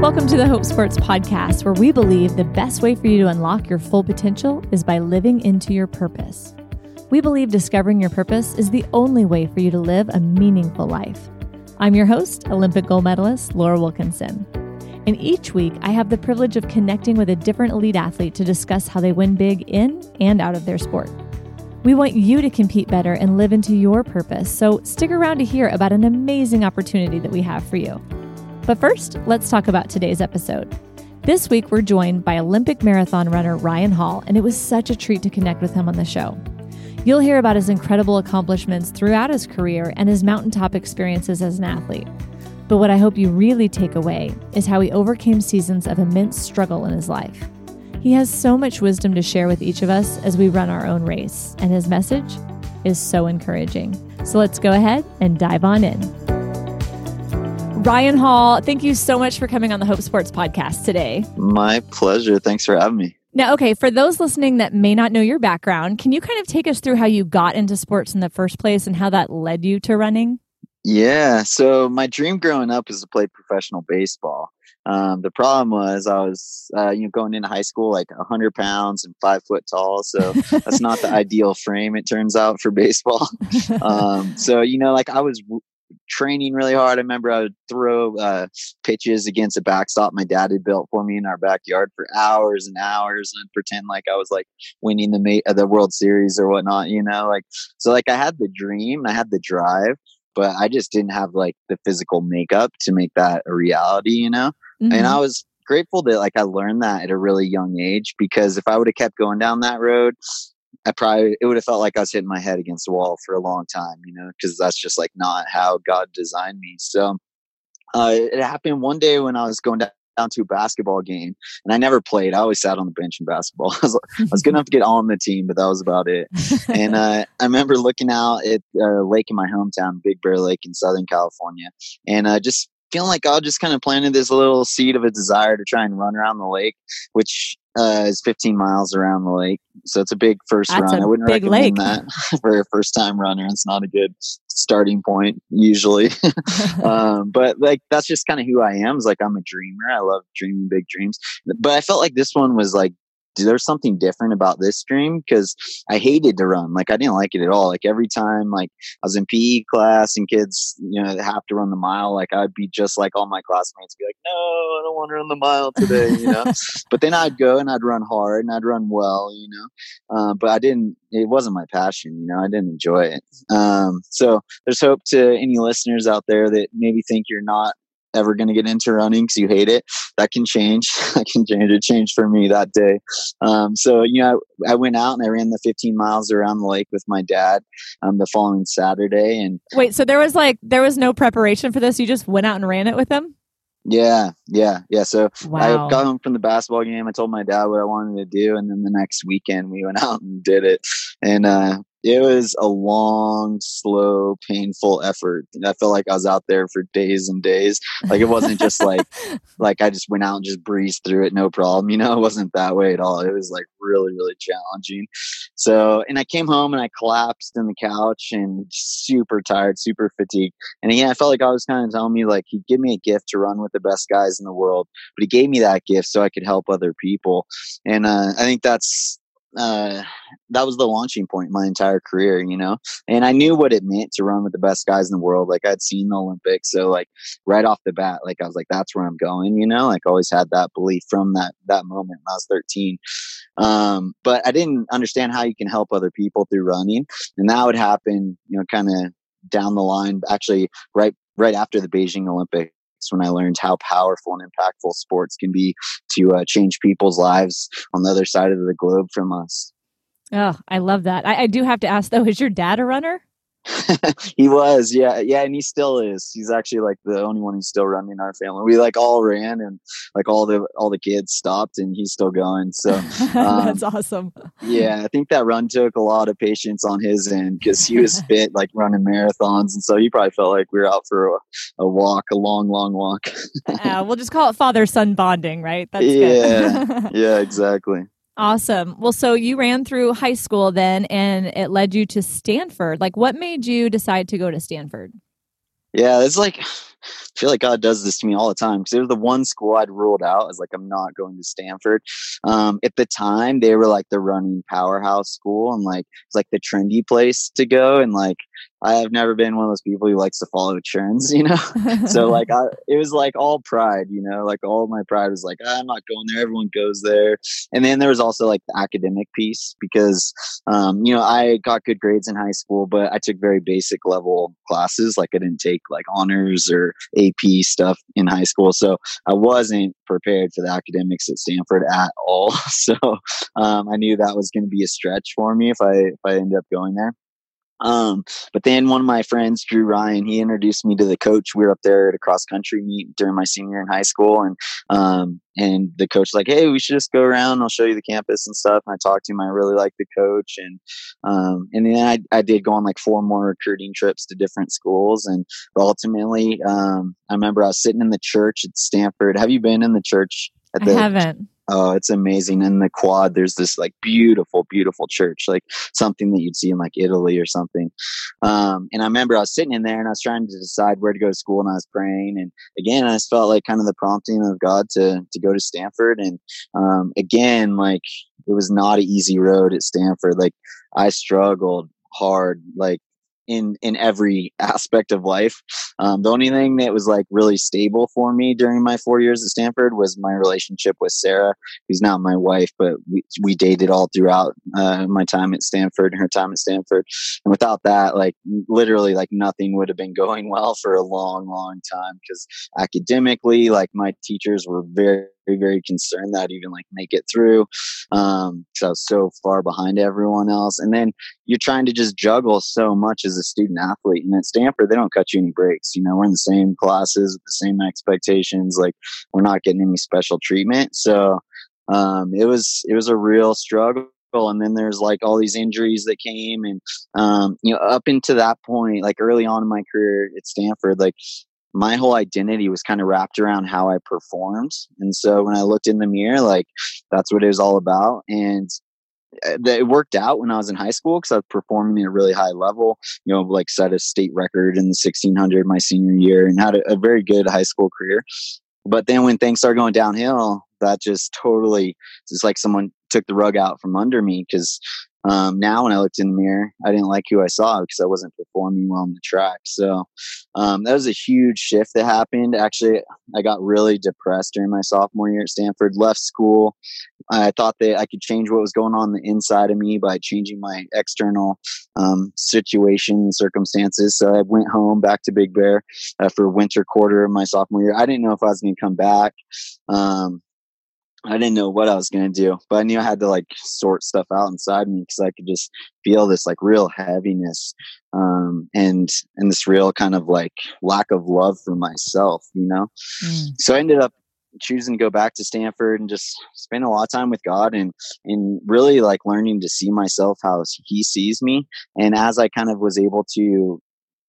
Welcome to the Hope Sports Podcast, where we believe the best way for you to unlock your full potential is by living into your purpose. We believe discovering your purpose is the only way for you to live a meaningful life. I'm your host, Olympic gold medalist Laura Wilkinson. And each week, I have the privilege of connecting with a different elite athlete to discuss how they win big in and out of their sport. We want you to compete better and live into your purpose, so stick around to hear about an amazing opportunity that we have for you. But first, let's talk about today's episode. This week, we're joined by Olympic marathon runner Ryan Hall, and it was such a treat to connect with him on the show. You'll hear about his incredible accomplishments throughout his career and his mountaintop experiences as an athlete. But what I hope you really take away is how he overcame seasons of immense struggle in his life. He has so much wisdom to share with each of us as we run our own race, and his message is so encouraging. So let's go ahead and dive on in. Ryan Hall, thank you so much for coming on the Hope Sports podcast today. My pleasure. Thanks for having me. Now, okay, for those listening that may not know your background, can you kind of take us through how you got into sports in the first place and how that led you to running? Yeah. So my dream growing up is to play professional baseball. Um, the problem was I was, uh, you know, going into high school like 100 pounds and five foot tall. So that's not the ideal frame, it turns out, for baseball. Um, so, you know, like I was training really hard. I remember I would throw uh, pitches against a backstop my dad had built for me in our backyard for hours and hours, and pretend like I was like winning the ma- uh, the World Series or whatnot. You know, like so, like I had the dream, I had the drive, but I just didn't have like the physical makeup to make that a reality. You know, mm-hmm. and I was grateful that like I learned that at a really young age because if I would have kept going down that road, I probably it would have felt like I was hitting my head against the wall for a long time, you know, because that's just like not how God designed me. So uh, it happened one day when I was going down, to a basketball game, and I never played. I always sat on the bench in basketball. I was, I was good enough to get on the team, but that was about it. and uh, I remember looking out at a lake in my hometown, Big Bear Lake in Southern California, and uh, just feeling like God just kind of planted this little seed of a desire to try and run around the lake, which uh, is 15 miles around the lake. So it's a big first That's run. I wouldn't recommend lake. that for a first time runner. It's not a good starting point usually. um, but like, that's just kind of who I am is like, I'm a dreamer. I love dreaming big dreams, but I felt like this one was like there's something different about this dream because I hated to run. Like I didn't like it at all. Like every time like I was in PE class and kids, you know, have to run the mile, like I'd be just like all my classmates be like, No, I don't want to run the mile today, you know. but then I'd go and I'd run hard and I'd run well, you know. Uh, but I didn't it wasn't my passion, you know, I didn't enjoy it. Um, so there's hope to any listeners out there that maybe think you're not ever going to get into running because you hate it, that can change. that can change. It changed for me that day. Um, so, you know, I, I, went out and I ran the 15 miles around the lake with my dad um, the following Saturday. And wait, so there was like, there was no preparation for this. You just went out and ran it with him? Yeah, yeah, yeah. So wow. I got home from the basketball game. I told my dad what I wanted to do, and then the next weekend we went out and did it. And uh, it was a long, slow, painful effort. And I felt like I was out there for days and days. Like it wasn't just like like I just went out and just breezed through it, no problem. You know, it wasn't that way at all. It was like really, really challenging. So and I came home and I collapsed in the couch and super tired, super fatigued. And yeah, I felt like I was kind of telling me like he'd give me a gift to run with the best guys in the world, but he gave me that gift so I could help other people. And uh, I think that's uh, that was the launching point my entire career, you know. And I knew what it meant to run with the best guys in the world. Like I'd seen the Olympics, so like right off the bat, like I was like, that's where I'm going, you know. Like always had that belief from that that moment when I was 13. Um, but I didn't understand how you can help other people through running, and that would happen, you know, kind of down the line. Actually, right right after the Beijing Olympics when I learned how powerful and impactful sports can be to uh, change people's lives on the other side of the globe from us. Oh, I love that. I, I do have to ask though, is your dad a runner? he was, yeah, yeah, and he still is. He's actually like the only one who's still running our family. We like all ran, and like all the all the kids stopped, and he's still going. So um, that's awesome. Yeah, I think that run took a lot of patience on his end because he was fit, like running marathons, and so he probably felt like we were out for a, a walk, a long, long walk. uh, we'll just call it father son bonding, right? That's yeah, yeah, exactly. Awesome. Well, so you ran through high school then and it led you to Stanford. Like, what made you decide to go to Stanford? Yeah, it's like I feel like God does this to me all the time because it was the one school I'd ruled out as like I'm not going to Stanford. Um, at the time, they were like the running powerhouse school and like it's like the trendy place to go. And like I have never been one of those people who likes to follow trends, you know. so like I, it was like all pride, you know, like all my pride was like I'm not going there. Everyone goes there. And then there was also like the academic piece because um, you know I got good grades in high school, but I took very basic level classes. Like I didn't take like honors or AP stuff in high school, so I wasn't prepared for the academics at Stanford at all. so um, I knew that was going to be a stretch for me if I if I ended up going there. Um, but then one of my friends, Drew Ryan, he introduced me to the coach. We were up there at a cross country meet during my senior in high school, and um, and the coach was like, "Hey, we should just go around. I'll show you the campus and stuff." And I talked to him. I really liked the coach, and um, and then I, I did go on like four more recruiting trips to different schools, and ultimately, um, I remember I was sitting in the church at Stanford. Have you been in the church? At the, I haven't. Oh, it's amazing. In the quad, there's this like beautiful, beautiful church, like something that you'd see in like Italy or something. Um, and I remember I was sitting in there and I was trying to decide where to go to school and I was praying. And again, I just felt like kind of the prompting of God to, to go to Stanford. And, um, again, like it was not an easy road at Stanford. Like I struggled hard, like in in every aspect of life. Um, the only thing that was like really stable for me during my four years at Stanford was my relationship with Sarah, who's not my wife, but we, we dated all throughout uh, my time at Stanford and her time at Stanford. And without that, like literally, like nothing would have been going well for a long, long time because academically, like my teachers were very very, very concerned that I'd even like make it through. Um, because I was so far behind everyone else. And then you're trying to just juggle so much as a student athlete. And at Stanford, they don't cut you any breaks. You know, we're in the same classes with the same expectations. Like we're not getting any special treatment. So um, it was it was a real struggle and then there's like all these injuries that came and um, you know up into that point like early on in my career at stanford like my whole identity was kind of wrapped around how I performed. And so when I looked in the mirror, like that's what it was all about. And uh, it worked out when I was in high school because I was performing at a really high level, you know, like set a state record in the 1600 my senior year and had a, a very good high school career. But then when things started going downhill, that just totally, it's like someone took the rug out from under me because um, now when I looked in the mirror, I didn't like who I saw because I wasn't performing well on the track. So um, that was a huge shift that happened. Actually, I got really depressed during my sophomore year at Stanford. Left school. I thought that I could change what was going on, the inside of me by changing my external um, situation and circumstances. So I went home back to Big Bear uh, for winter quarter of my sophomore year. I didn't know if I was going to come back. Um, I didn't know what I was going to do, but I knew I had to like sort stuff out inside me because I could just feel this like real heaviness um, and and this real kind of like lack of love for myself, you know. Mm. So I ended up choosing to go back to Stanford and just spend a lot of time with God and and really like learning to see myself how He sees me. And as I kind of was able to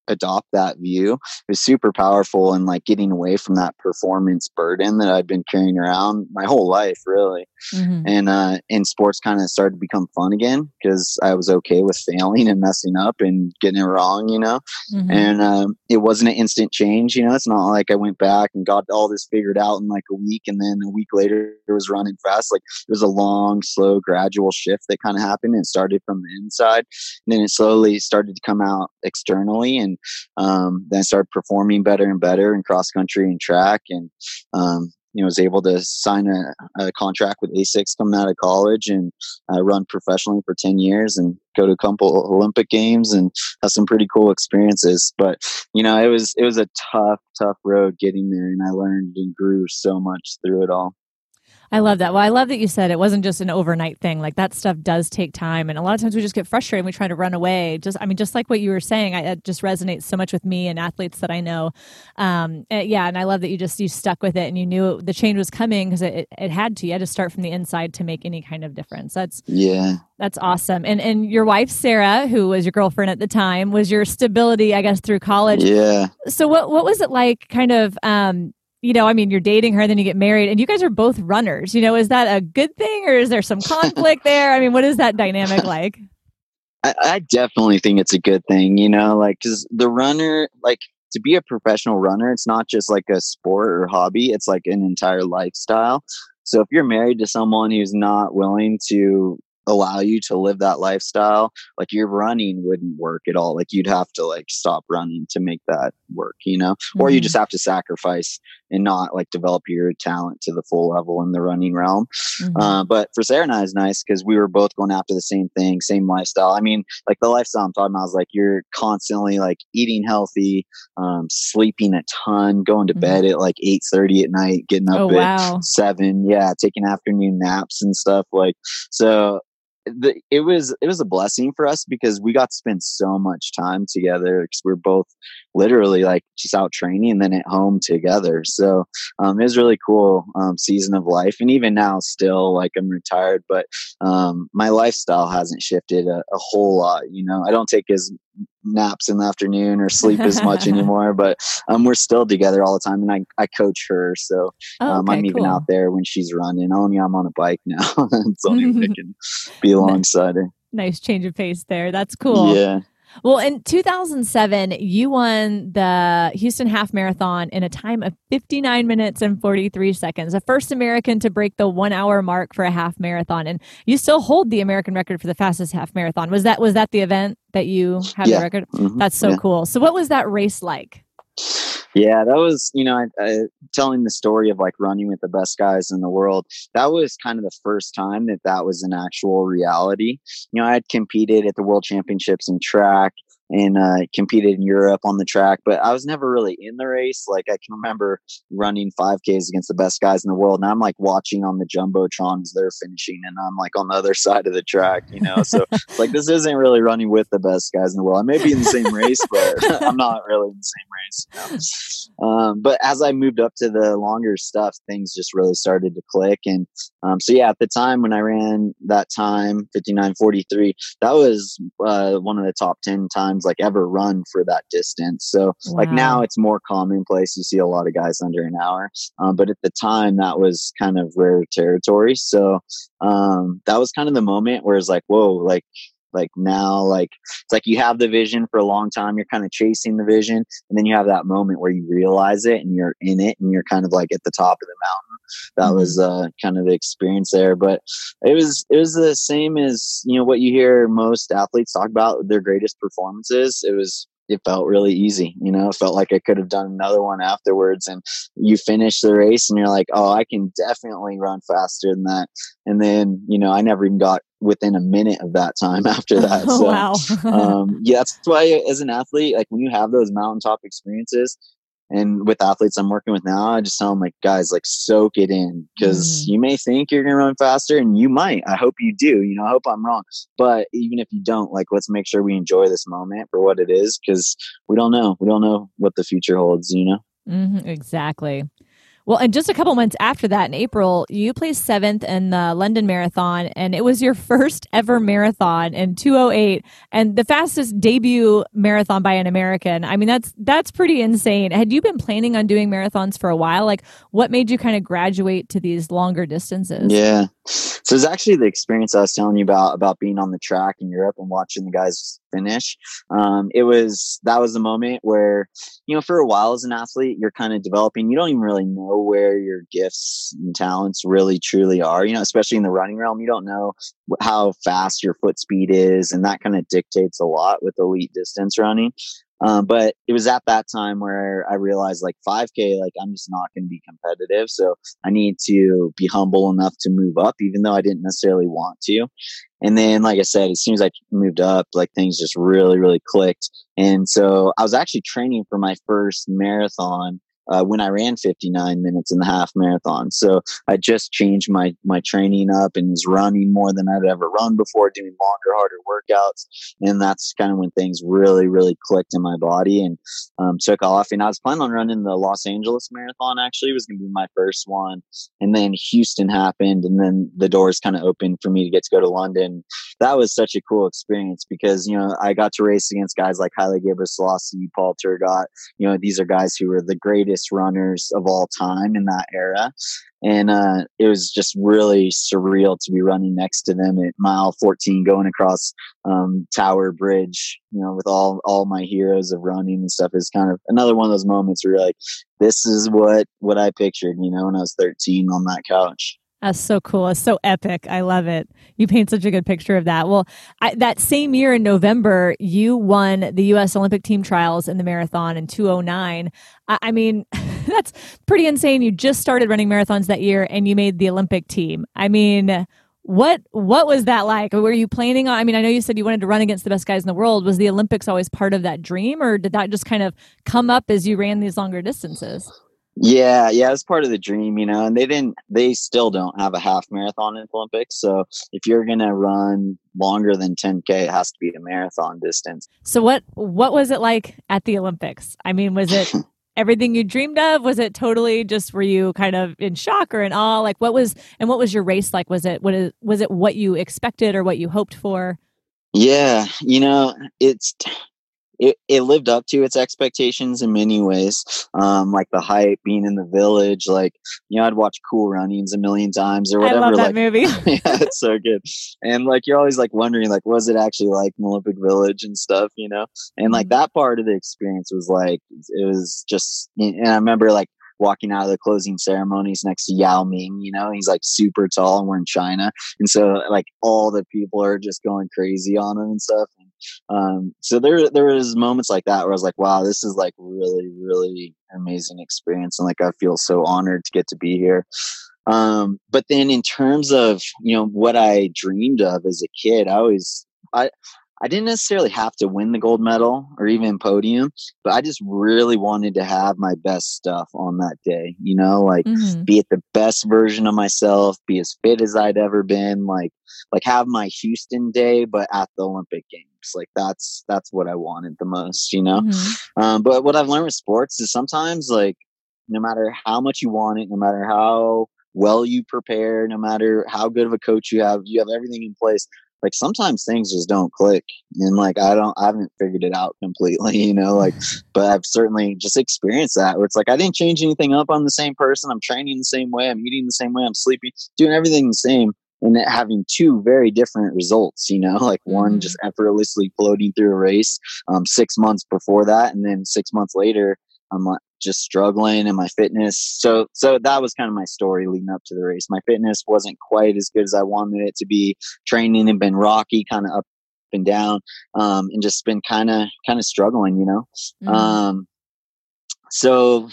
adopt that view was super powerful and like getting away from that performance burden that I've been carrying around my whole life, really. Mm-hmm. And uh, and sports kind of started to become fun again because I was okay with failing and messing up and getting it wrong, you know. Mm-hmm. And um, it wasn't an instant change, you know. It's not like I went back and got all this figured out in like a week, and then a week later it was running fast. Like it was a long, slow, gradual shift that kind of happened. And it started from the inside, and then it slowly started to come out externally, and um, then I started performing better and better in cross country and track, and um, you know was able to sign a, a, contract with Asics coming out of college and uh, run professionally for ten years and go to a couple Olympic games and have some pretty cool experiences. But you know, it was it was a tough, tough road getting there, and I learned and grew so much through it all. I love that. Well, I love that you said it wasn't just an overnight thing. Like that stuff does take time, and a lot of times we just get frustrated and we try to run away. Just, I mean, just like what you were saying, I, it just resonates so much with me and athletes that I know. Um, and, yeah, and I love that you just you stuck with it and you knew the change was coming because it, it, it had to. You had to start from the inside to make any kind of difference. That's yeah, that's awesome. And and your wife Sarah, who was your girlfriend at the time, was your stability, I guess, through college. Yeah. So what what was it like, kind of? Um, you know, I mean, you're dating her, then you get married, and you guys are both runners. You know, is that a good thing or is there some conflict there? I mean, what is that dynamic like? I, I definitely think it's a good thing, you know, like, because the runner, like, to be a professional runner, it's not just like a sport or hobby, it's like an entire lifestyle. So if you're married to someone who's not willing to allow you to live that lifestyle like your running wouldn't work at all like you'd have to like stop running to make that work you know mm-hmm. or you just mm-hmm. have to sacrifice and not like develop your talent to the full level in the running realm mm-hmm. uh, but for sarah and i is nice because we were both going after the same thing same lifestyle i mean like the lifestyle i'm talking about is like you're constantly like eating healthy um, sleeping a ton going to mm-hmm. bed at like eight thirty at night getting up oh, at wow. 7 yeah taking afternoon naps and stuff like so the, it was it was a blessing for us because we got to spend so much time together because we're both literally like just out training and then at home together. So um, it was really cool um, season of life, and even now, still like I'm retired, but um, my lifestyle hasn't shifted a, a, whole lot. You know, I don't take as naps in the afternoon or sleep as much anymore, but um, we're still together all the time, and I, I coach her, so oh, um, I'm even cool. out there when she's running. Only I'm on a bike now, it's only I can be alongside her. Nice change of pace there. That's cool. Yeah. Well, in 2007, you won the Houston Half Marathon in a time of 59 minutes and 43 seconds, the first American to break the one hour mark for a half marathon. And you still hold the American record for the fastest half marathon. Was that was that the event that you have yeah. the record? Mm-hmm. That's so yeah. cool. So, what was that race like? Yeah, that was, you know, I, I, telling the story of like running with the best guys in the world. That was kind of the first time that that was an actual reality. You know, I had competed at the world championships in track and uh, competed in Europe on the track, but I was never really in the race. Like I can remember running 5Ks against the best guys in the world, and I'm like watching on the jumbotron as they're finishing, and I'm like on the other side of the track, you know. So it's like this isn't really running with the best guys in the world. I may be in the same race, but I'm not really in the same race. You know? um, but as I moved up to the longer stuff, things just really started to click, and um, so yeah, at the time when I ran that time 59:43, that was uh, one of the top 10 times like ever run for that distance. So wow. like now it's more commonplace. You see a lot of guys under an hour. Um, but at the time that was kind of rare territory. So um, that was kind of the moment where it's like, whoa, like like now like it's like you have the vision for a long time you're kind of chasing the vision and then you have that moment where you realize it and you're in it and you're kind of like at the top of the mountain that mm-hmm. was uh, kind of the experience there but it was it was the same as you know what you hear most athletes talk about their greatest performances it was it felt really easy. You know, it felt like I could have done another one afterwards. And you finish the race and you're like, oh, I can definitely run faster than that. And then, you know, I never even got within a minute of that time after that. So, wow. um, yeah, that's why as an athlete, like when you have those mountaintop experiences, and with athletes I'm working with now, I just tell them like, guys, like soak it in because mm. you may think you're going to run faster and you might. I hope you do. You know, I hope I'm wrong. But even if you don't, like, let's make sure we enjoy this moment for what it is because we don't know. We don't know what the future holds, you know? Mm-hmm, exactly. Well, and just a couple months after that, in April, you placed seventh in the London Marathon, and it was your first ever marathon in 208, and the fastest debut marathon by an American. I mean, that's that's pretty insane. Had you been planning on doing marathons for a while? Like, what made you kind of graduate to these longer distances? Yeah, so it's actually the experience I was telling you about about being on the track in Europe and watching the guys finish. Um, it was that was the moment where you know for a while as an athlete you're kind of developing. You don't even really know where your gifts and talents really truly are. You know, especially in the running realm, you don't know how fast your foot speed is, and that kind of dictates a lot with elite distance running. Um, but it was at that time where I realized like 5K, like I'm just not going to be competitive. So I need to be humble enough to move up, even though I didn't necessarily want to. And then, like I said, as soon as I moved up, like things just really, really clicked. And so I was actually training for my first marathon uh, when I ran 59 minutes in the half marathon. So I just changed my my training up and was running more than I'd ever run before, doing longer, harder workouts, and that's kind of when things really, really clicked in my body and um, took off. And I was planning on running the Los Angeles Marathon. Actually, it was going to be my first one, and then Houston happened, and then the doors kind of opened for me to get to go to London. That was such a cool experience because you know I got to race against guys like Haile Gebrselassie, Paul Tergat. You know these are guys who were the greatest greatest runners of all time in that era. And uh, it was just really surreal to be running next to them at mile 14, going across um, Tower Bridge, you know, with all all my heroes of running and stuff. Is kind of another one of those moments where you're like, this is what what I pictured, you know, when I was 13 on that couch. That's so cool. It's so epic. I love it. You paint such a good picture of that. Well, I, that same year in November, you won the U.S. Olympic team trials in the marathon in 209. I, I mean, that's pretty insane. You just started running marathons that year and you made the Olympic team. I mean, what what was that like? Were you planning on? I mean, I know you said you wanted to run against the best guys in the world. Was the Olympics always part of that dream, or did that just kind of come up as you ran these longer distances? Yeah, yeah, it's part of the dream, you know. And they didn't, they still don't have a half marathon in the Olympics. So if you're gonna run longer than 10k, it has to be a marathon distance. So what what was it like at the Olympics? I mean, was it everything you dreamed of? Was it totally just were you kind of in shock or in awe? Like what was and what was your race like? Was it what is was it what you expected or what you hoped for? Yeah, you know, it's it, it lived up to its expectations in many ways. Um, like the hype, being in the village, like you know, I'd watch Cool Runnings a million times or whatever. I love that like, movie. yeah, it's so good. And like you're always like wondering, like, was it actually like an Olympic Village and stuff, you know? And like mm-hmm. that part of the experience was like it was just. And I remember like walking out of the closing ceremonies next to Yao Ming. You know, he's like super tall, and we're in China, and so like all the people are just going crazy on him and stuff. Um, so there there was moments like that where I was like, wow, this is like really really amazing experience, and like I feel so honored to get to be here. Um, but then in terms of you know what I dreamed of as a kid, I always I I didn't necessarily have to win the gold medal or even podium, but I just really wanted to have my best stuff on that day, you know, like mm-hmm. be at the best version of myself, be as fit as I'd ever been, like like have my Houston day but at the Olympic Games. Like that's that's what I wanted the most, you know. Mm-hmm. Um, but what I've learned with sports is sometimes like no matter how much you want it, no matter how well you prepare, no matter how good of a coach you have, you have everything in place like sometimes things just don't click and like i don't i haven't figured it out completely you know like but i've certainly just experienced that where it's like i didn't change anything up i'm the same person i'm training the same way i'm eating the same way i'm sleeping doing everything the same and having two very different results you know like one mm-hmm. just effortlessly floating through a race um, six months before that and then six months later i'm like just struggling in my fitness. So so that was kind of my story leading up to the race. My fitness wasn't quite as good as I wanted it to be. Training had been rocky, kind of up and down, um, and just been kind of kind of struggling, you know. Mm-hmm. Um, so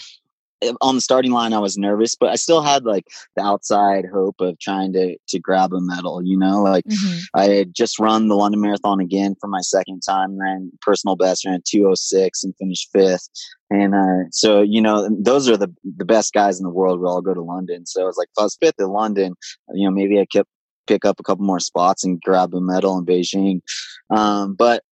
on the starting line i was nervous but i still had like the outside hope of trying to to grab a medal you know? Like mm-hmm. i had just run the london marathon again for my second time ran personal best ran 206 and finished fifth. And uh, so you know those are the the best guys in the world would all go to london. So i was like if i was fifth in london you know maybe i could pick up a couple more spots and grab a medal in beijing. Um, but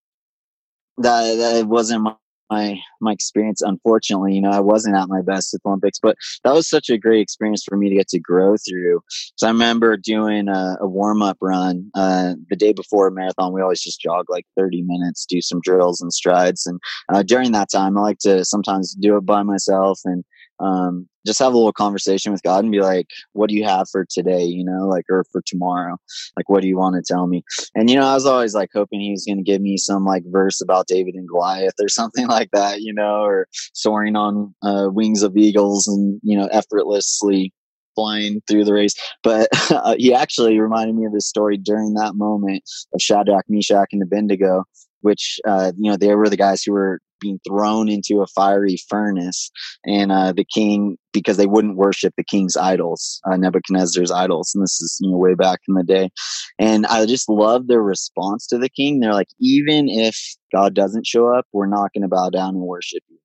that, that wasn't my my my experience unfortunately you know i wasn't at my best at the olympics but that was such a great experience for me to get to grow through. So i remember doing a, a warm-up run uh, the day before a marathon we always just jog like 30 minutes do some drills and strides and uh, during that time i like to sometimes do it by myself and um, just have a little conversation with God and be like, what do you have for today? You know, like, or for tomorrow? Like, what do you want to tell me? And, you know, I was always like hoping he was going to give me some like verse about David and Goliath or something like that, you know, or soaring on uh, wings of eagles and, you know, effortlessly flying through the race. But uh, he actually reminded me of this story during that moment of Shadrach, Meshach, and Abednego, which, uh, you know, they were the guys who were being thrown into a fiery furnace. And uh, the king, because they wouldn't worship the king's idols, uh, Nebuchadnezzar's idols. And this is you know, way back in the day. And I just love their response to the king. They're like, even if God doesn't show up, we're not going to bow down and worship you.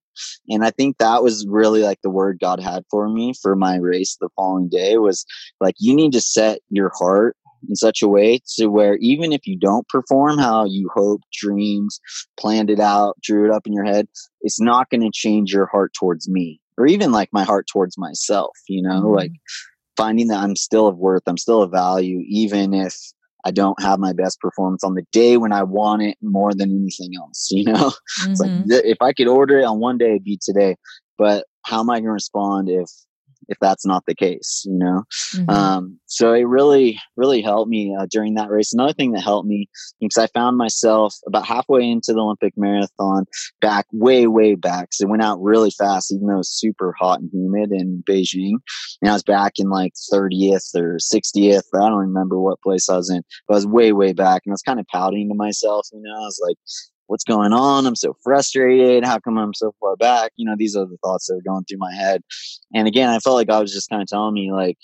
And I think that was really like the word God had for me for my race the following day was like, you need to set your heart in such a way to where even if you don't perform how you hoped, dreams, planned it out, drew it up in your head, it's not going to change your heart towards me or even like my heart towards myself, you know, mm-hmm. like finding that I'm still of worth, I'm still of value, even if I don't have my best performance on the day when I want it more than anything else, you know? Mm-hmm. It's like mm-hmm. if I could order it on one day, it'd be today. But how am I going to respond if if that's not the case, you know? Mhm. Um, so it really, really helped me uh, during that race. Another thing that helped me because I found myself about halfway into the Olympic marathon back way, way back. So it went out really fast, even though it was super hot and humid in Beijing. And I was back in like 30th or 60th. I don't remember what place I was in, but I was way, way back. And I was kind of pouting to myself, you know, I was like, what's going on? I'm so frustrated. How come I'm so far back? You know, these are the thoughts that were going through my head. And again, I felt like God was just kind of telling me, like,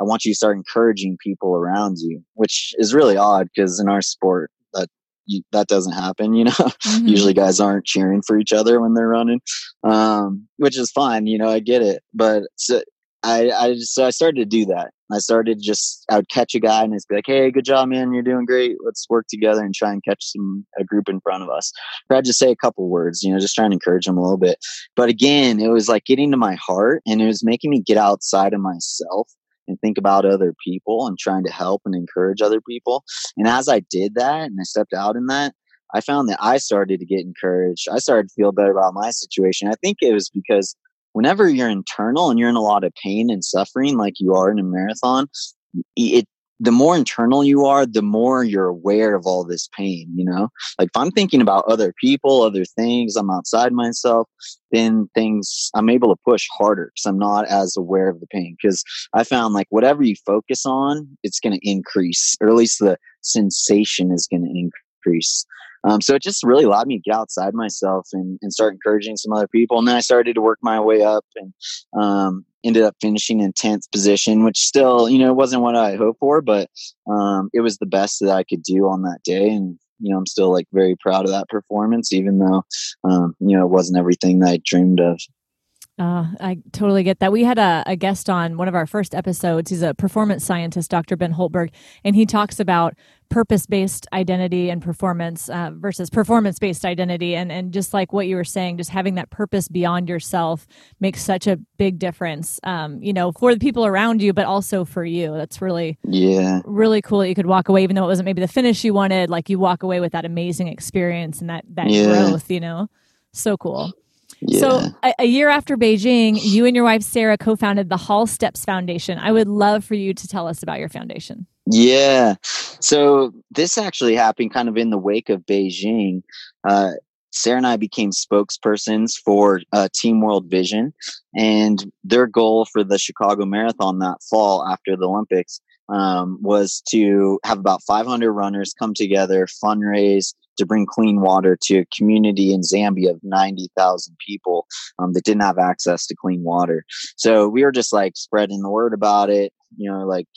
I want you to start encouraging people around you, which is really odd because in our sport, that you, that doesn't happen. You know, Mhm. usually guys aren't cheering for each other when they're running, um, which is fine. You know, I get it, but so I, I just, so I started to do that. I started just, I would catch a guy and just be like, Hey, good job, man. You're doing great. Let's work together and try and catch some, a group in front of us. I'd just say a couple words, you know, just trying to encourage them a little bit. But again, it was like getting to my heart and it was making me get outside of myself and think about other people and trying to help and encourage other people. And as I did that and I stepped out in that, I found that I started to get encouraged. I started to feel better about my situation. I think it was because whenever you're internal and you're in a lot of pain and suffering like you are in a marathon, it the more internal you are, the more you're aware of all this pain, you know? Like if I'm thinking about other people, other things, I'm outside myself, then things I'm able to push harder because I'm not as aware of the pain. Because I found like whatever you focus on, it's going to increase, or at least the sensation is going to increase. Um, so it just really allowed me to get outside myself and, and start encouraging some other people. And then I started to work my way up and um, ended up finishing in 10th position, which still, you know, wasn't what I hoped for, but um, it was the best that I could do on that day. And, you know, I'm still like very proud of that performance, even though, um, you know, it wasn't everything that I dreamed of. Uh, I totally get that. We had a, a guest on one of our first episodes. He's a performance scientist, Dr. Ben Houltberg, and he talks about purpose based identity and performance uh, versus performance based identity. And, and just like what you were saying, just having that purpose beyond yourself makes such a big difference, um, you know, for the people around you, but also for you. That's really, Yeah. really cool that you could walk away, even though it wasn't maybe the finish you wanted, like you walk away with that amazing experience and that, that Yeah. growth, you know? So cool. Yeah. So, a, a year after Beijing, you and your wife Sarah co founded the Hall Steps Foundation. I would love for you to tell us about your foundation. Yeah. So this actually happened kind of in the wake of Beijing. Uh, Sarah and I became spokespersons for uh, Team World Vision, and their goal for the Chicago Marathon that fall after the Olympics um, was to have about 500 runners come together, fundraise to bring clean water to a community in Zambia of 90,000 people um, that didn't have access to clean water. So we were just like spreading the word about it, you know, like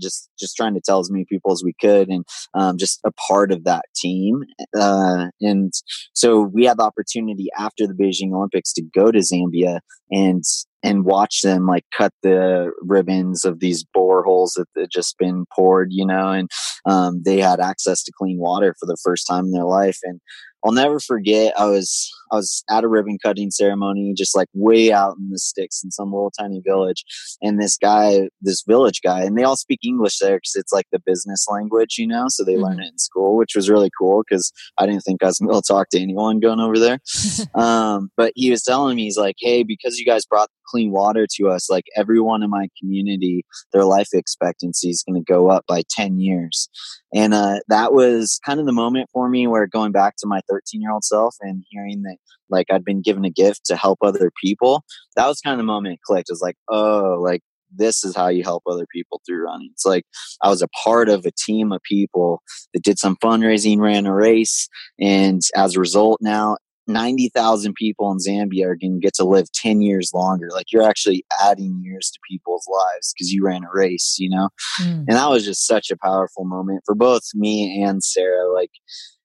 just just trying to tell as many people as we could and um, just a part of that team uh, and so we had the opportunity after the beijing olympics to go to zambia and and watch them like cut the ribbons of these boreholes that had just been poured you know and um, they had access to clean water for the first time in their life and I'll never forget. I was I was at a ribbon cutting ceremony, just like way out in the sticks in some little tiny village, and this guy, this village guy, and they all speak English there because it's like the business language, you know. So they learn it in school, which was really cool because I didn't think I was going to talk to anyone going over there. um, but he was telling me, he's like, "Hey, because you guys brought clean water to us, like everyone in my community, their life expectancy is going to go up by ten years." And uh, that was kind of the moment for me where going back to my 13 year old self and hearing that like I'd been given a gift to help other people, that was kind of the moment it clicked. It was like, oh, like this is how you help other people through running. It's like I was a part of a team of people that did some fundraising, ran a race, and as a result, now 90,000 people in Zambia are going to get to live 10 years longer. Like you're actually adding years to people's lives because you ran a race, you know? Mm. And that was just such a powerful moment for both me and Sarah. Like,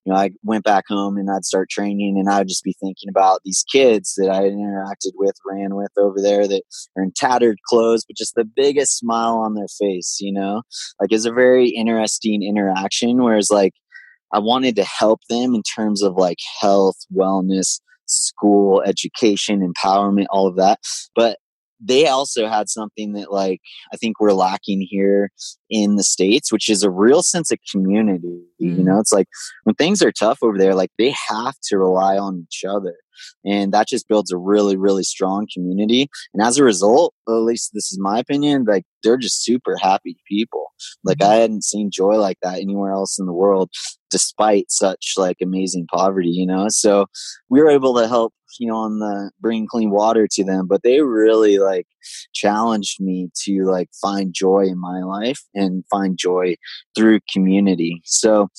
you know, I went back home and I'd start training and I'd just be thinking about these kids that I had interacted with, ran with over there that are in tattered clothes, but just the biggest smile on their face, you know? Like it's a very interesting interaction. Whereas like I wanted to help them in terms of like health, wellness, school, education, empowerment, all of that. But they also had something that like I think we're lacking here in the states, which is a real sense of community. Mm. You know, it's like when things are tough over there, like they have to rely on each other. And that just builds a really, really strong community. And as a result, at least this is my opinion, like they're just super happy people. Like mm-hmm. I hadn't seen joy like that anywhere else in the world, despite such like amazing poverty, you know? So we were able to help you know on the bringing clean water to them but they really like challenged me to like find joy in my life and find joy through community. So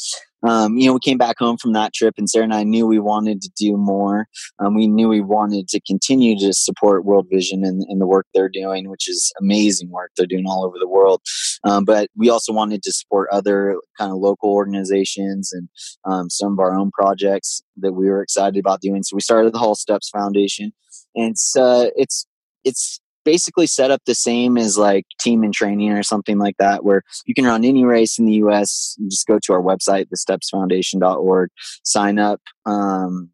um, you know, we came back home from that trip, and Sarah and I knew we wanted to do more. Um, we knew we wanted to continue to support World Vision and, and, the work they're doing, which is amazing work they're doing all over the world. Um, but we also wanted to support other kind of local organizations and um, some of our own projects that we were excited about doing. So we started the Hall Steps Foundation, and it's uh, it's it's basically set up the same as like Team in Training or something like that, where you can run any race in the US. You just go to our website, thestepsfoundation.org, sign up, um,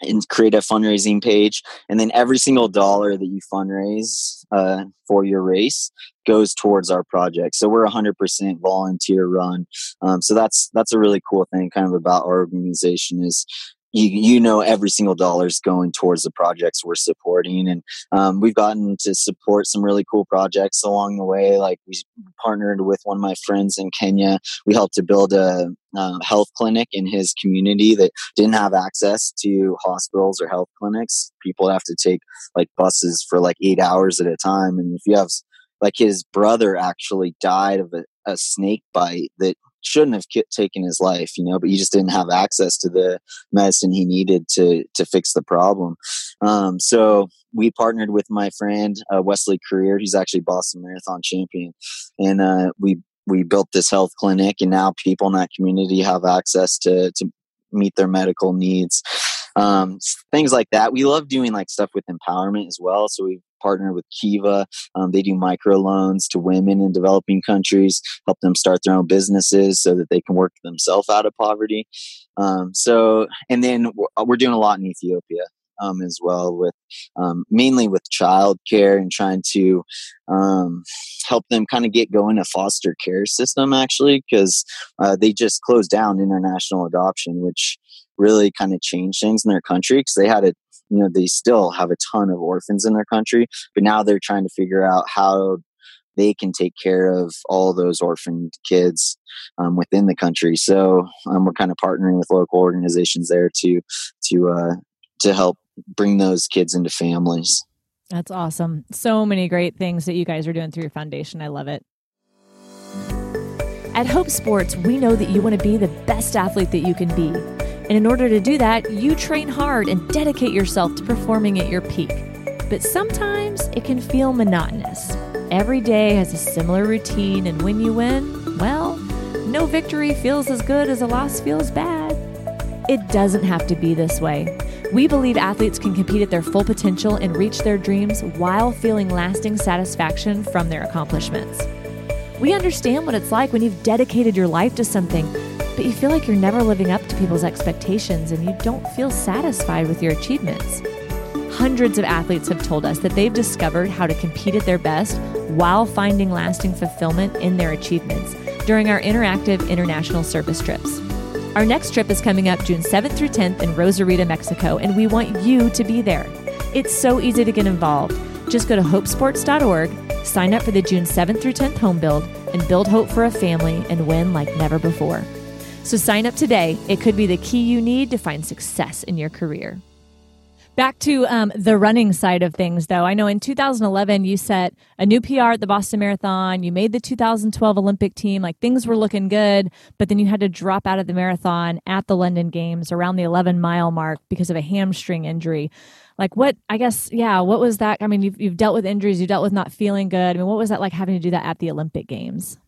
and create a fundraising page. And then every single dollar that you fundraise uh, for your race goes towards our project. So we're 100% volunteer run. Um, so that's that's a really cool thing, kind of about our organization is you, you know every single dollar is going towards the projects we're supporting and um, we've gotten to support some really cool projects along the way like we partnered with one of my friends in kenya. We helped to build a uh, health clinic in his community that didn't have access to hospitals or health clinics. People have to take like buses for like eight hours at a time and if you have like his brother actually died of a, a snake bite that shouldn't have taken his life, you know, but he just didn't have access to the medicine he needed to to fix the problem. Um, so we partnered with my friend uh, Wesley Korir. He's actually Boston Marathon champion, and uh, we we built this health clinic, and now people in that community have access to to meet their medical needs. Um, things like that. We love doing like stuff with empowerment as well. So we partnered with Kiva. Um, they do microloans to women in developing countries, help them start their own businesses so that they can work themselves out of poverty. Um, so, and then we're doing a lot in Ethiopia. Um, as well with um, mainly with childcare and trying to um, help them kind of get going a foster care system actually because uh, they just closed down international adoption which really kind of changed things in their country because they had a you know they still have a ton of orphans in their country but now they're trying to figure out how they can take care of all those orphaned kids um, within the country. So um, we're kind of partnering with local organizations there to to uh, to help bring those kids into families. That's awesome. So many great things that you guys are doing through your foundation. I love it. At hope sports we know that you want to be the best athlete that you can be and in order to do that, you train hard and dedicate yourself to performing at your peak. But sometimes it can feel monotonous. Every day has a similar routine, and when you win, well, no victory feels as good as a loss feels bad. It doesn't have to be this way. We believe athletes can compete at their full potential and reach their dreams while feeling lasting satisfaction from their accomplishments. We understand what it's like when you've dedicated your life to something but you feel like you're never living up to people's expectations and you don't feel satisfied with your achievements. Hundreds of athletes have told us that they've discovered how to compete at their best while finding lasting fulfillment in their achievements during our interactive international service trips. Our next trip is coming up June 7th through 10th in Rosarita, Mexico, and we want you to be there. It's so easy to get involved. Just go to hopesports.org, sign up for the June 7th through 10th home build, and build hope for a family and win like never before. So sign up today. It could be the key you need to find success in your career. Back to um, the running side of things, though. I know in 2011 you set a new PR at the Boston Marathon. You made the 2012 Olympic team. Like things were looking good, but then you had to drop out of the marathon at the London Games around the 11 mile mark because of a hamstring injury. Like what? I guess yeah. What was that? I mean, you've, you've dealt with injuries. You dealt with not feeling good. I mean, what was that like having to do that at the Olympic Games?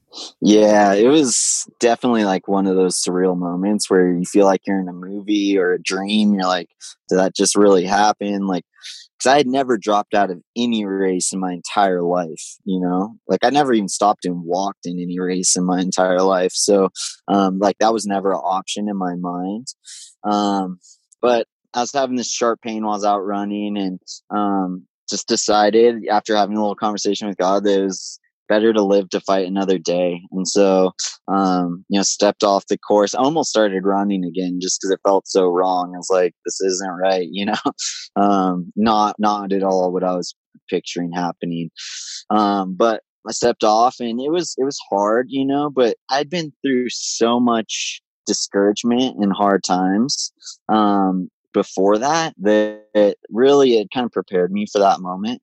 Yeah, it was definitely like one of those surreal moments where you feel like you're in a movie or a dream. You're like, did that just really happen? Like, because I had never dropped out of any race in my entire life, you know, like I never even stopped and walked in any race in my entire life. So, um, like that was never an option in my mind. Um, but I was having this sharp pain while I was out running and, um, just decided after having a little conversation with God that it was better to live to fight another day. And so, um, you know, stepped off the course. I almost started running again just because it felt so wrong. I was like, this isn't right, you know, um, not, not at all what I was picturing happening. Um, but I stepped off and it was, it was hard, you know, but I'd been through so much discouragement and hard times. Um, before that, that really it kind of prepared me for that moment.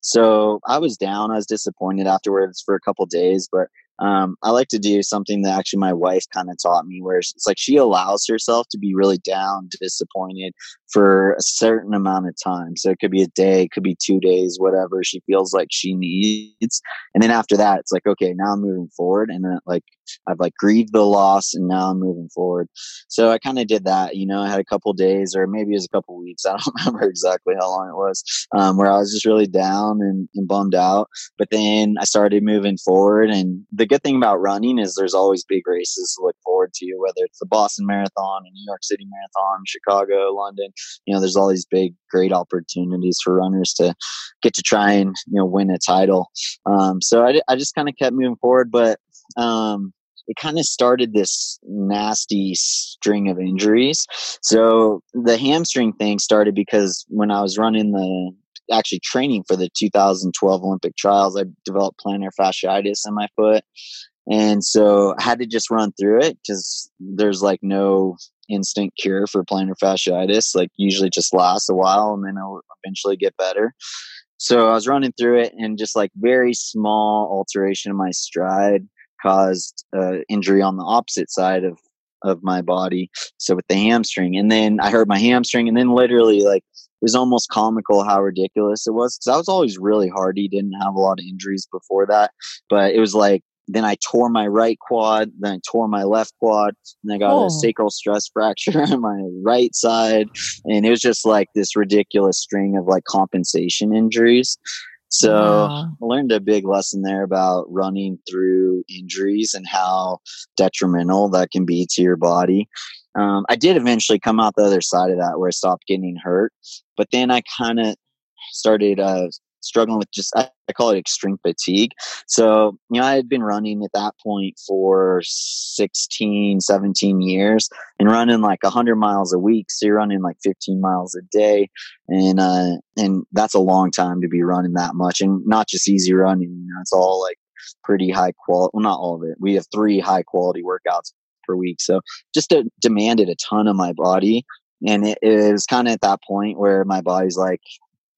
So I was down. I was disappointed afterwards for a couple days, but um, I like to do something that actually my wife kind of taught me, where it's like she allows herself to be really down, disappointed for a certain amount of time. So it could be a day, it could be two days, whatever she feels like she needs. And then after that, it's like, okay, now I'm moving forward. And then like I've like grieved the loss and now I'm moving forward. So I kind of did that, you know, I had a couple days or maybe it was a couple weeks. I don't remember exactly how long it was, um, where I was just really down and, and bummed out. But then I started moving forward. And the good thing about running is there's always big races to look forward to, whether it's the Boston Marathon, New York City Marathon, Chicago, London. You know, there's all these big, great opportunities for runners to get to try and you know win a title. Um, so I, I just kind of kept moving forward, but um, it kind of started this nasty string of injuries. So the hamstring thing started because when I was running the actually training for the 2012 Olympic trials, I developed plantar fasciitis in my foot. And so I had to just run through it because there's like no instant cure for plantar fasciitis. Like usually just lasts a while and then it'll eventually get better. So I was running through it and just like very small alteration of my stride caused uh, injury on the opposite side of of my body. So with the hamstring, and then I hurt my hamstring, and then literally like was almost comical how ridiculous it was because I was always really hardy, didn't have a lot of injuries before that, but it was like then I tore my right quad, then I tore my left quad, and I got oh. a sacral stress fracture on my right side, and it was just like this ridiculous string of like compensation injuries. So wow. I learned a big lesson there about running through injuries and how detrimental that can be to your body. Um, I did eventually come out the other side of that where I stopped getting hurt, but then I kind of started uh, struggling with just I, I, call it extreme fatigue. So you know i had been running at that point for 16 17 years and running like 100 miles a week so you're running like 15 miles a day and uh and that's a long time to be running that much and not just easy running you know, it's all like pretty high quality well not all of it we have three high quality workouts per week. So just it demanded a ton of my body and it, it was kind of at that point where my body's like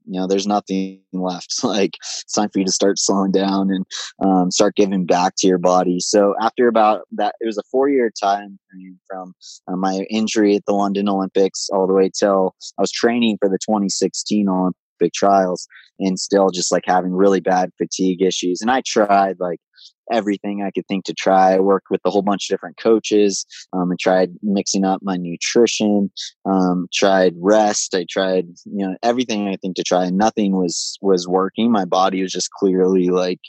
you know there's nothing left. Like it's time for you to start slowing down and um, start giving back to your body. So after about that it was a four year time from uh, my injury at the london olympics all the way till i was training for the 2016 olympic trials and still just like having really bad fatigue issues and i tried like everything I could think to try. I worked with a whole bunch of different coaches um, and tried mixing up my nutrition, um, tried rest. I tried, you know, everything I think to try and nothing was, was working. My body was just clearly like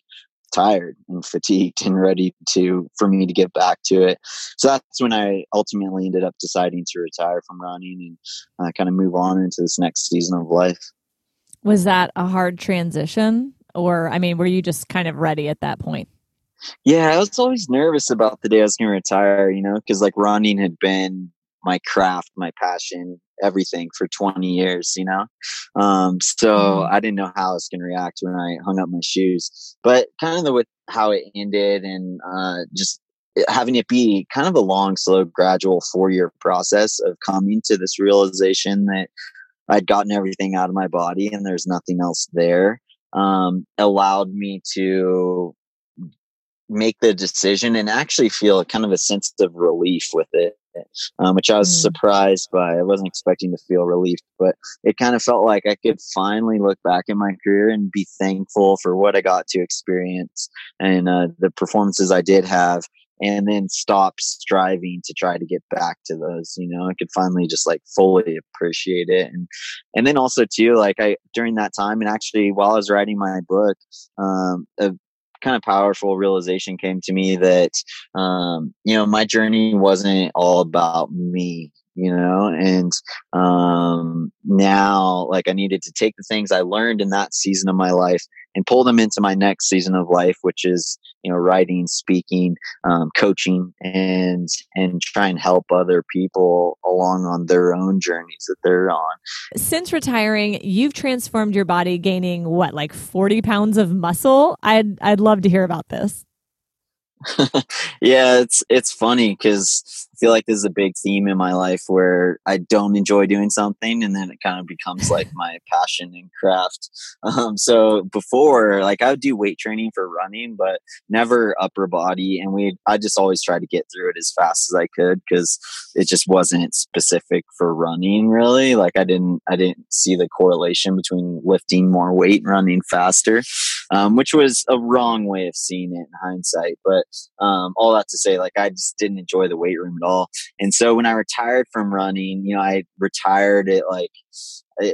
tired and fatigued and ready to, for me to get back to it. So that's when I ultimately ended up deciding to retire from running and uh, kind of move on into this next season of life. Was that a hard transition? Or, I mean, were you just kind of ready at that point? Yeah, I was always nervous about the day I was going to retire, you know, because like running had been my craft, my passion, everything for 20 years, you know? Um, so mm-hmm. I didn't know how I was going to react when I hung up my shoes. But kind of the with how it ended and uh, just having it be kind of a long, slow, gradual four year process of coming to this realization that I'd gotten everything out of my body and there's nothing else there um, allowed me to make the decision and actually feel kind of a sense of relief with it, um, which I was mm. surprised by. I wasn't expecting to feel relief, but it kind of felt like I could finally look back in my career and be thankful for what I got to experience and uh, the performances I did have. And then stop striving to try to get back to those. You know, I could finally just like fully appreciate it, and and then also too, like I during that time, and actually while I was writing my book, um, a kind of powerful realization came to me that um, you know my journey wasn't all about me you know and um now like i needed to take the things i learned in that season of my life and pull them into my next season of life which is you know writing speaking um, coaching and and try and help other people along on their own journeys that they're on. Since retiring you've transformed your body gaining what like 40 pounds of muscle? I'd i'd love to hear about this. Yeah, it's it's funny because feel like this is a big theme in my life where I don't enjoy doing something, and then it kind of becomes like my passion and craft. Um, so before, like I would do weight training for running, but never upper body, and we I just always tried to get through it as fast as I could because it just wasn't specific for running really. Like I didn't I didn't see the correlation between lifting more weight and running faster, um, which was a wrong way of seeing it in hindsight, but um, all that to say, like I just didn't enjoy the weight room at all. And so when I retired from running, you know, I retired at like eh,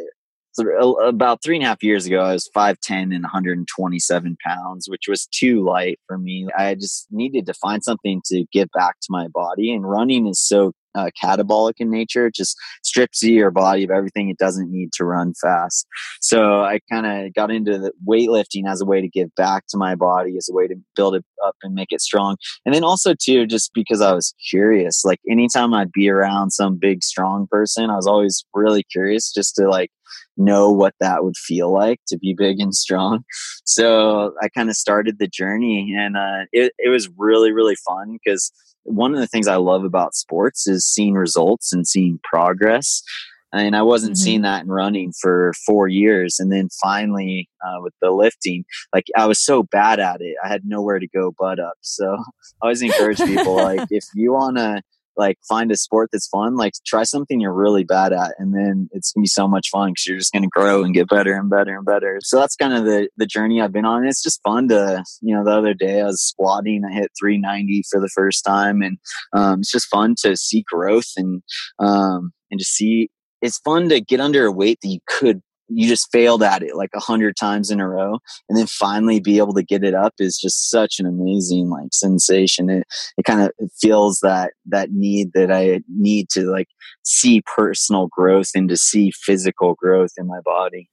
about three and a half years ago, I was 5'10 and 127 pounds, which was too light for me. I just needed to find something to give back to my body. And running is so uh, catabolic in nature. It just strips your body of everything it doesn't need to run fast. So I kind of got into the weightlifting as a way to give back to my body, as a way to build it up and make it strong. And then also too, just because I was curious, like anytime I'd be around some big strong person, I was always really curious just to like know what that would feel like to be big and strong. So I kind of started the journey and uh, it, it was really, really fun because one of the things I love about sports is seeing results and seeing progress. And I wasn't mm-hmm. seeing that in running for four years. And then finally, uh, with the lifting, like I was so bad at it, I had nowhere to go but up. So I always encourage people, like, if you want to like find a sport that's fun like try something you're really bad at and then it's gonna be so much fun because you're just gonna grow and get better and better and better. So that's kind of the the journey i've been on. It's just fun to you know the other day i was squatting i hit 390 for the first time and um, it's just fun to see growth and um, and to see it's fun to get under a weight that you could you just failed at it like a hundred times in a row and then finally be able to get it up is just such an amazing like sensation it, it kind of feels that that need that i need to like see personal growth and to see physical growth in my body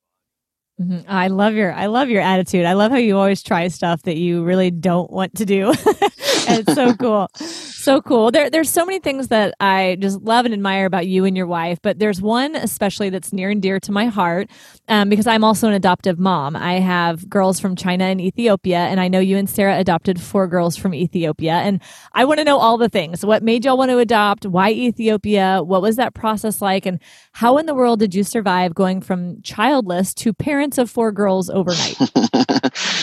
Mm-hmm. I love your I love your attitude. I love how you always try stuff that you really don't want to do. it's so cool. So cool. There there's so many things that I just love and admire about you and your wife, but there's one especially that's near and dear to my heart um, because I'm also an adoptive mom. I have girls from China and Ethiopia, and I know you and Sarah adopted four girls from Ethiopia. And I want to know all the things. What made y'all want to adopt? Why Ethiopia? What was that process like? And how in the world did you survive going from childless to parents of four girls overnight.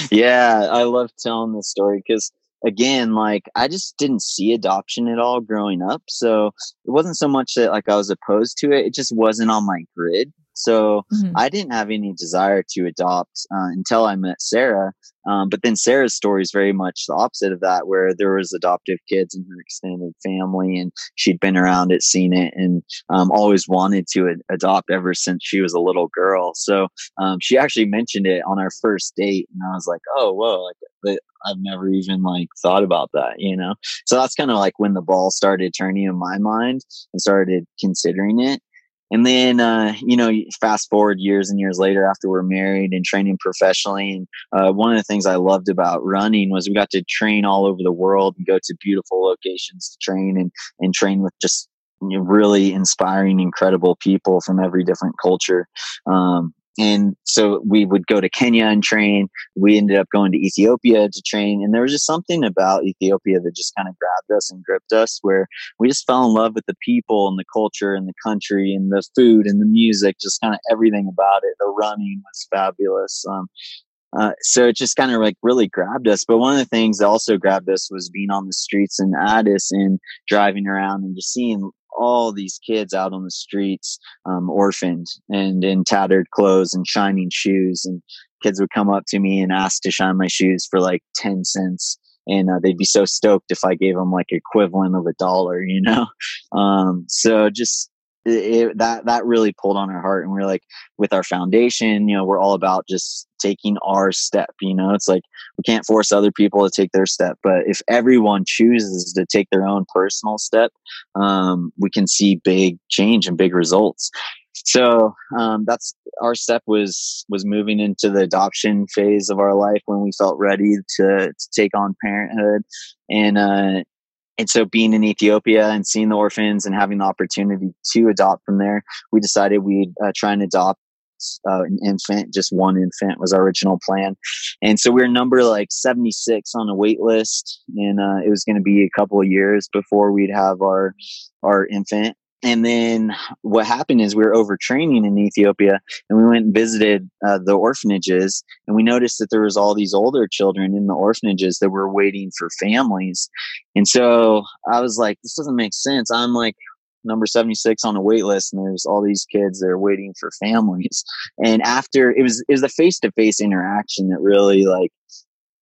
yeah, I love telling this story because again, like I just didn't see adoption at all growing up. So it wasn't so much that like I was opposed to it; it just wasn't on my grid. So mm-hmm. I didn't have any desire to adopt uh, until I met Sarah. Um, but then Sarah's story is very much the opposite of that, where there was adoptive kids in her extended family, and she'd been around it, seen it, and um, always wanted to ad- adopt ever since she was a little girl. So um, she actually mentioned it on our first date, and I was like, "Oh, whoa!" Like, I've never even like thought about that, you know. So that's kind of like when the ball started turning in my mind and started considering it. And then, uh, you know, fast forward years and years later after we're married and training professionally. And uh, one of the things I loved about running was we got to train all over the world and go to beautiful locations to train and, and train with just really inspiring, incredible people from every different culture. Um, and so we would go to Kenya and train. We ended up going to Ethiopia to train. And there was just something about Ethiopia that just kind of grabbed us and gripped us where we just fell in love with the people and the culture and the country and the food and the music, just kind of everything about it. The running was fabulous. Um, uh, so it just kind of like really grabbed us. But one of the things that also grabbed us was being on the streets in Addis and driving around and just seeing all these kids out on the streets, um, orphaned and in tattered clothes and shining shoes. And kids would come up to me and ask to shine my shoes for like 10 cents. And uh, they'd be so stoked if I gave them like equivalent of a dollar, you know? Um, so just it, that that really pulled on our heart and we are like with our foundation you know we're all about just taking our step you know? It's like we can't force other people to take their step but if everyone chooses to take their own personal step um, we can see big change and big results. So um, that's our step was was moving into the adoption phase of our life when we felt ready to, to take on parenthood. And uh, and so being in Ethiopia and seeing the orphans and having the opportunity to adopt from there, we decided we'd uh, try and adopt uh, an infant, just one infant was our original plan. And so we are number like 76 on a wait list. And uh, it was going to be a couple of years before we'd have our, our infant and then what happened is we were overtraining in Ethiopia and we went and visited uh, the orphanages and we noticed that there was all these older children in the orphanages that were waiting for families. And so I was like, this doesn't make sense. I'm like number 76 on the wait list and there's all these kids that are waiting for families. And after it was, it was the face to face interaction that really like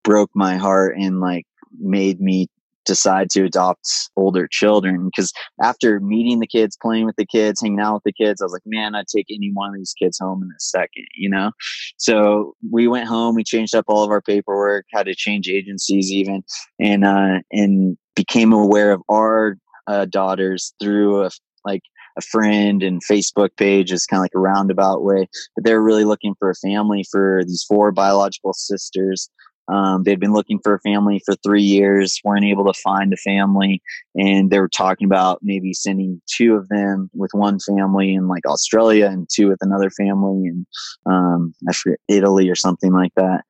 broke my heart and like made me decide to adopt older children because after meeting the kids playing with the kids hanging out with the kids i was like man i'd take any one of these kids home in a second you know? So we went home we changed up all of our paperwork had to change agencies even and uh and became aware of our uh, daughters through a like a friend and Facebook page is kind of like a roundabout way, but they're really looking for a family for these four biological sisters um, they'd been looking for a family for three years, weren't able to find a family, and they were talking about maybe sending two of them with one family in like Australia and two with another family in um, I forget Italy or something like that.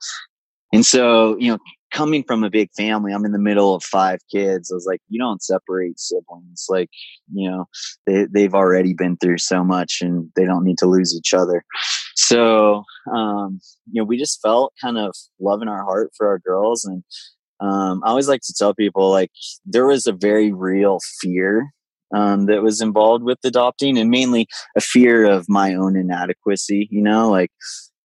And so, you know, coming from a big family, I'm in the middle of five kids. I was like, you don't separate siblings. Like, you know, they, they've already been through so much and they don't need to lose each other. So, um, you know, we just felt kind of love in our heart for our girls. And um, I always like to tell people, like, there was a very real fear um, that was involved with adopting and mainly a fear of my own inadequacy, you know, like,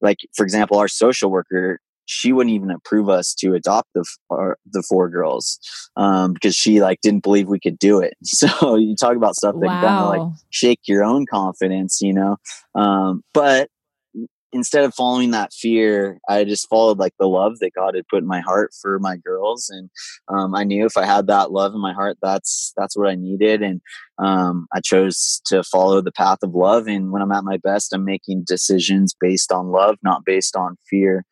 like for example, our social worker she wouldn't even approve us to adopt the our, the four girls um, because she like didn't believe we could do it. So you talk about stuff that wow. kind of like shake your own confidence, you know. Um, but instead of following that fear, I just followed like the love that God had put in my heart for my girls, and um, I knew if I had that love in my heart, that's that's what I needed, and um, I chose to follow the path of love. And when I'm at my best, I'm making decisions based on love, not based on fear.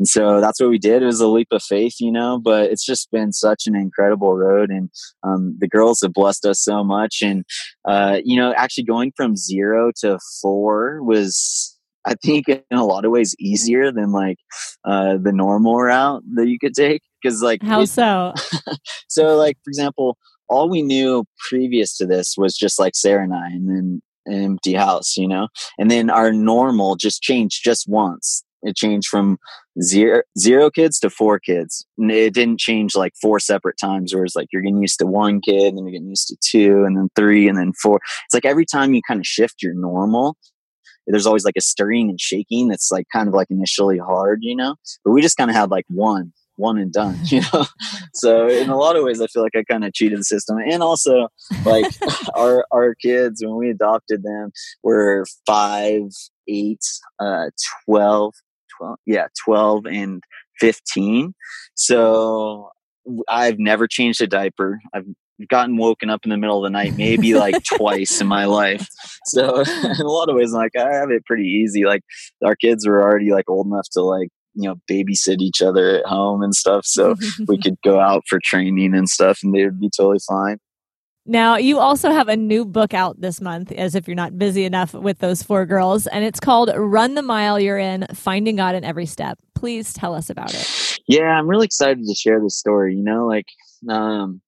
And so that's what we did. It was a leap of faith, you know, but it's just been such an incredible road. And um, the girls have blessed us so much. And, uh, you know, actually going from zero to four was, I think, in a lot of ways easier than like uh, the normal route that you could take. Cause like, how so? so, like, for example, all we knew previous to this was just like Sarah and I, and then an empty house, you know? And then our normal just changed just once it changed from zero zero kids to four kids. And it didn't change like four separate times, where it's like you're getting used to one kid, and then you're getting used to two, and then three, and then four. It's like every time you kind of shift your normal, there's always like a stirring and shaking that's like kind of like initially hard, you know. But we just kind of had like one one and done, you know. so in a lot of ways, I feel like I kind of cheated the system, and also like our our kids when we adopted them were five, eight, uh, 12, 12 yeah 12 and 15 so i've never changed a diaper. I've gotten woken up in the middle of the night maybe like twice in my life. So in a lot of ways like i have it pretty easy. Like our kids were already like old enough to like you know babysit each other at home and stuff so we could go out for training and stuff and they would be totally fine now, you also have a new book out this month, as if you're not busy enough with those four girls, and it's called Run the Mile You're In Finding God in Every Step. Please tell us about it. Yeah, I'm really excited to share this story. You know, like, um,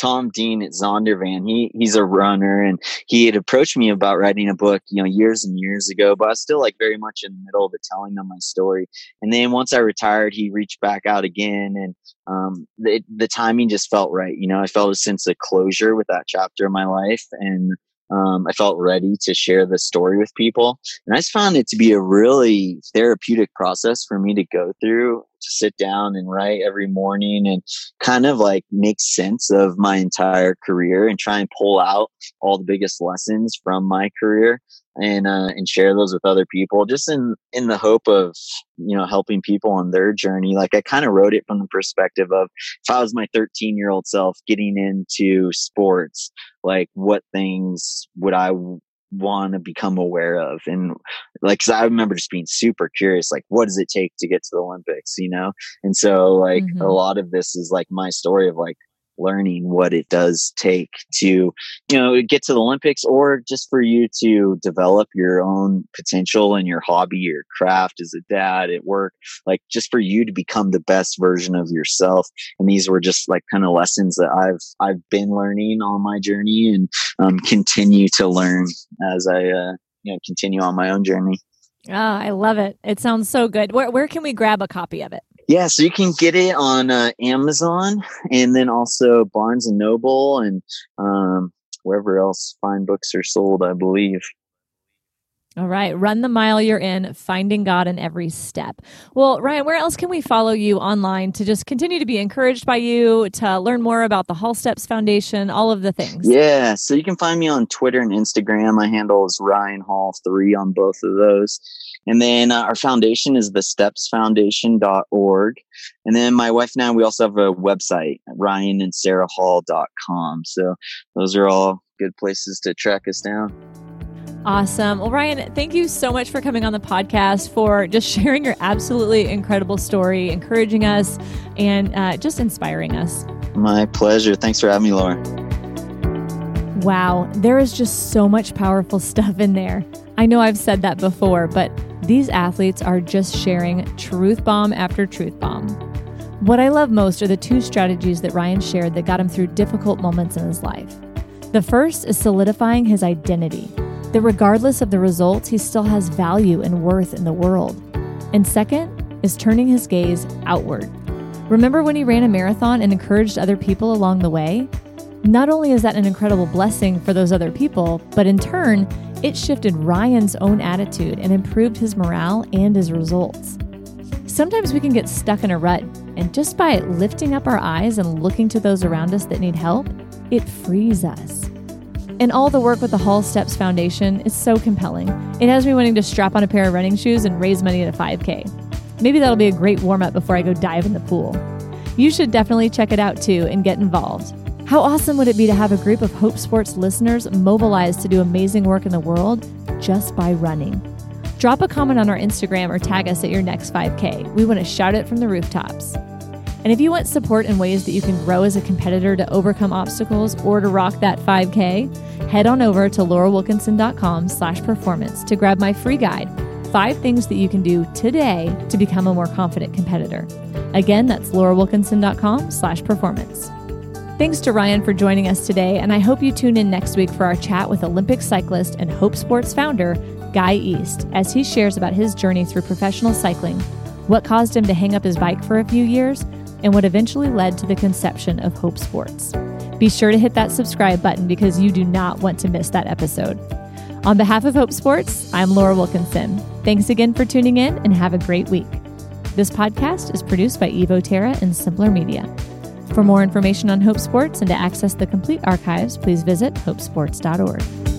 Tom Dean at Zondervan. He he's a runner, and he had approached me about writing a book, you know, years and years ago. But I was still like very much in the middle of it, telling them my story. And then once I retired, he reached back out again, and um, the the timing just felt right. You know, I felt a sense of closure with that chapter of my life, and um, I felt ready to share the story with people. And I just found it to be a really therapeutic process for me to go through to sit down and write every morning and kind of like make sense of my entire career and try and pull out all the biggest lessons from my career and uh, and share those with other people just in in the hope of you know helping people on their journey. Like i kind of wrote it from the perspective of if i was my 13 year old self getting into sports like what things would i want to become aware of and like cause i remember just being super curious like what does it take to get to the olympics you know and so like mm-hmm. a lot of this is like my story of like learning what it does take to, you know, get to the Olympics or just for you to develop your own potential in your hobby, your craft as a dad at work, like just for you to become the best version of yourself. And these were just like kind of lessons that I've, I've been learning on my journey and um, continue to learn as I, uh, you know, continue on my own journey. Oh, I love it. It sounds so good. Where, where can we grab a copy of it? Yeah, so you can get it on uh, Amazon and then also Barnes and Noble and um, wherever else fine books are sold, I believe. All right. Run the mile you're in, finding God in every step. Well, Ryan, where else can we follow you online to just continue to be encouraged by you, to learn more about the Hall Steps Foundation, all of the things? Yeah. So you can find me on Twitter and Instagram. My handle is Ryan Hall3 on both of those. And then uh, our foundation is the stepsfoundation.org. And then my wife and I, we also have a website, ryanandsarahhall.com. So those are all good places to track us down. Awesome. Well, Ryan, thank you so much for coming on the podcast, for just sharing your absolutely incredible story, encouraging us, and uh, just inspiring us. My pleasure. Thanks for having me, Laura. Wow, there is just so much powerful stuff in there. I know I've said that before, but these athletes are just sharing truth bomb after truth bomb. What I love most are the two strategies that Ryan shared that got him through difficult moments in his life. The first is solidifying his identity that regardless of the results, he still has value and worth in the world. And second is turning his gaze outward. Remember when he ran a marathon and encouraged other people along the way? Not only is that an incredible blessing for those other people, but in turn, it shifted Ryan's own attitude and improved his morale and his results. Sometimes we can get stuck in a rut, and just by lifting up our eyes and looking to those around us that need help, it frees us. And all the work with the Hall Steps Foundation is so compelling. It has me wanting to strap on a pair of running shoes and raise money at a 5K. Maybe that'll be a great warm up before I go dive in the pool. You should definitely check it out too and get involved. How awesome would it be to have a group of Hope Sports listeners mobilized to do amazing work in the world just by running? Drop a comment on our Instagram or tag us at your next 5K. We want to shout it from the rooftops. And if you want support in ways that you can grow as a competitor to overcome obstacles or to rock that 5K, head on over to laurawilkinson.com slash performance to grab my free guide, Five Things That You Can Do Today to Become a More Confident Competitor. Again, that's laurawilkinson.com slash performance. Thanks to Ryan for joining us today, and I hope you tune in next week for our chat with Olympic cyclist and Hope Sports founder, Guy East, as he shares about his journey through professional cycling, what caused him to hang up his bike for a few years, and what eventually led to the conception of Hope Sports. Be sure to hit that subscribe button because you do not want to miss that episode. On behalf of Hope Sports, I'm Laura Wilkinson. Thanks again for tuning in and have a great week. This podcast is produced by Evo Terra and Simpler Media. For more information on Hope Sports and to access the complete archives, please visit hopesports.org.